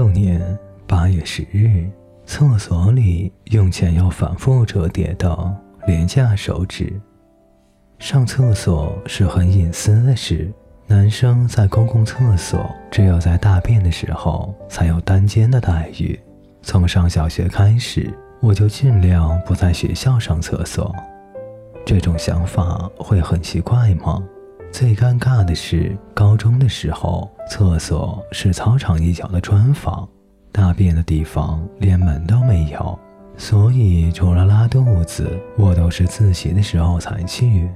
六年八月十日，厕所里用钱要反复折叠的廉价手指。上厕所是很隐私的事，男生在公共厕所只有在大便的时候才有单间的待遇。从上小学开始，我就尽量不在学校上厕所。这种想法会很奇怪吗？最尴尬的是，高中的时候，厕所是操场一角的砖房，大便的地方连门都没有，所以除了拉肚子，我都是自习的时候才去。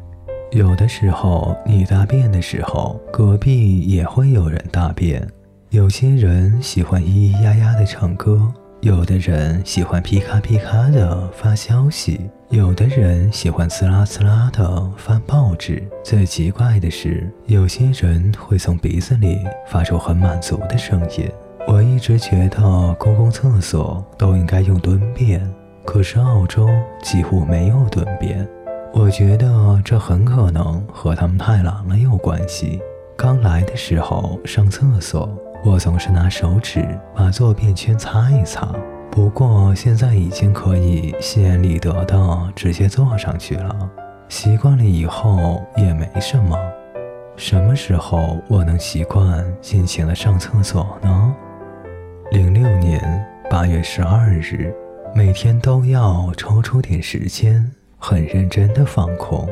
有的时候，你大便的时候，隔壁也会有人大便。有些人喜欢咿咿呀呀的唱歌。有的人喜欢噼咔噼咔的发消息，有的人喜欢呲啦呲啦的翻报纸。最奇怪的是，有些人会从鼻子里发出很满足的声音。我一直觉得公共厕所都应该用蹲便，可是澳洲几乎没有蹲便。我觉得这很可能和他们太懒了有关系。刚来的时候上厕所。我总是拿手指把坐便圈擦一擦，不过现在已经可以心安理得的直接坐上去了。习惯了以后也没什么。什么时候我能习惯尽情的上厕所呢？零六年八月十二日，每天都要抽出点时间，很认真的放空。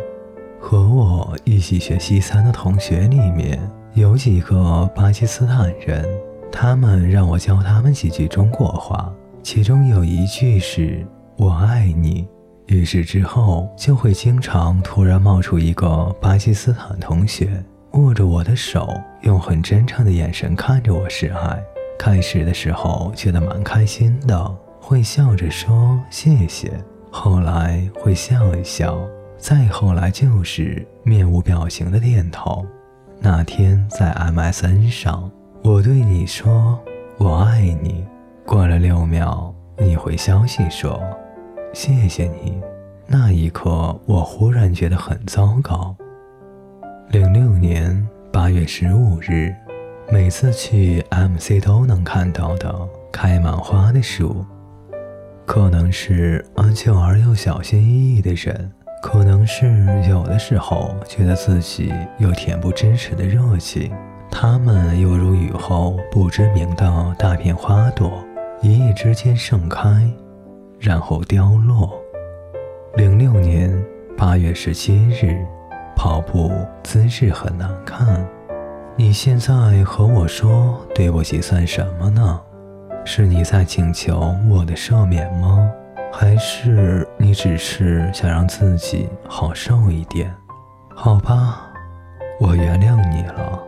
和我一起学西餐的同学里面。有几个巴基斯坦人，他们让我教他们几句中国话，其中有一句是“我爱你”。于是之后就会经常突然冒出一个巴基斯坦同学，握着我的手，用很真诚的眼神看着我示爱。开始的时候觉得蛮开心的，会笑着说谢谢，后来会笑一笑，再后来就是面无表情的点头。那天在 MSN 上，我对你说我爱你。过了六秒，你回消息说谢谢你。那一刻，我忽然觉得很糟糕。零六年八月十五日，每次去 MC 都能看到的开满花的树，可能是安静而又小心翼翼的人。可能是有的时候觉得自己有恬不知耻的热情，它们犹如雨后不知名的大片花朵，一夜之间盛开，然后凋落。零六年八月十七日，跑步姿势很难看。你现在和我说对不起算什么呢？是你在请求我的赦免吗？还是你只是想让自己好受一点？好吧，我原谅你了。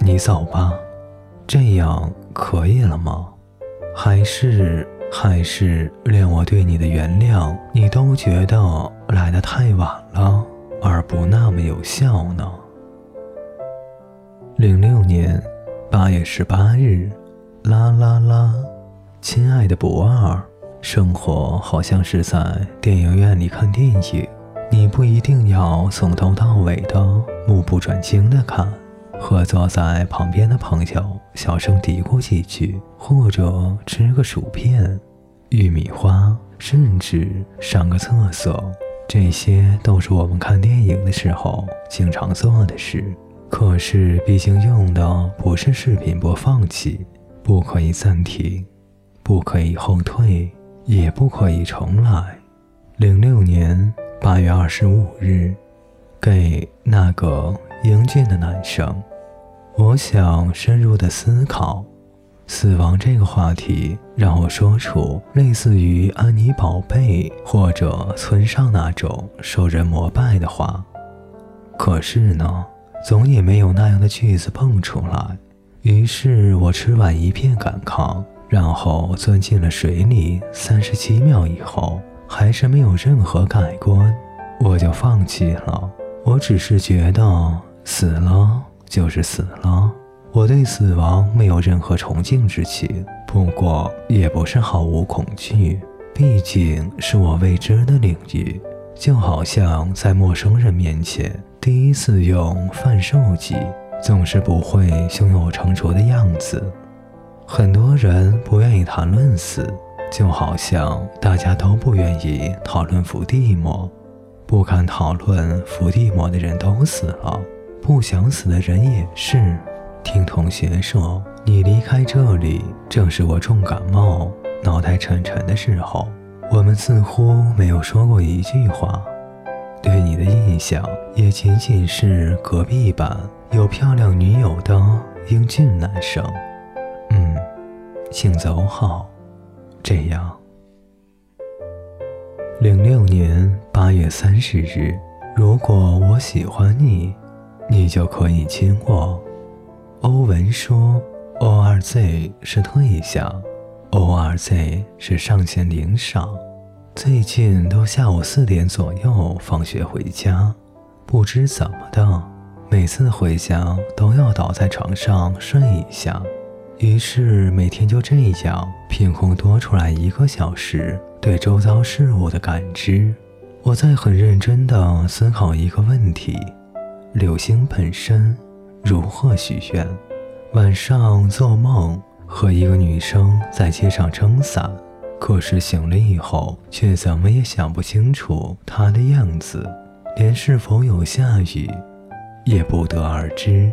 你走吧，这样可以了吗？还是还是连我对你的原谅，你都觉得来的太晚了，而不那么有效呢？零六年八月十八日，啦啦啦，亲爱的不二。生活好像是在电影院里看电影，你不一定要从头到尾的目不转睛的看，和坐在旁边的朋友小声嘀咕几句，或者吃个薯片、玉米花，甚至上个厕所，这些都是我们看电影的时候经常做的事。可是毕竟用的不是视频播放器，不可以暂停，不可以后退。也不可以重来。零六年八月二十五日，给那个英俊的男生，我想深入的思考死亡这个话题，让我说出类似于安妮宝贝或者村上那种受人膜拜的话。可是呢，总也没有那样的句子蹦出来。于是我吃完一片感慨。然后钻进了水里，三十七秒以后还是没有任何改观，我就放弃了。我只是觉得死了就是死了，我对死亡没有任何崇敬之情，不过也不是毫无恐惧，毕竟是我未知的领域，就好像在陌生人面前第一次用贩售机，总是不会胸有成竹的样子。很多人不愿意谈论死，就好像大家都不愿意讨论伏地魔。不敢讨论伏地魔的人都死了，不想死的人也是。听同学说，你离开这里正是我重感冒、脑袋沉沉的时候。我们似乎没有说过一句话。对你的印象也仅仅是隔壁班有漂亮女友的英俊男生。请走好。这样。零六年八月三十日，如果我喜欢你，你就可以亲我。欧文说：“O R Z 是退下，O R Z 是上线领赏。最近都下午四点左右放学回家，不知怎么的，每次回家都要倒在床上睡一下，于是每天就这样凭空多出来一个小时。”对周遭事物的感知，我在很认真地思考一个问题：流星本身如何许愿？晚上做梦和一个女生在街上撑伞，可是醒了以后却怎么也想不清楚她的样子，连是否有下雨也不得而知。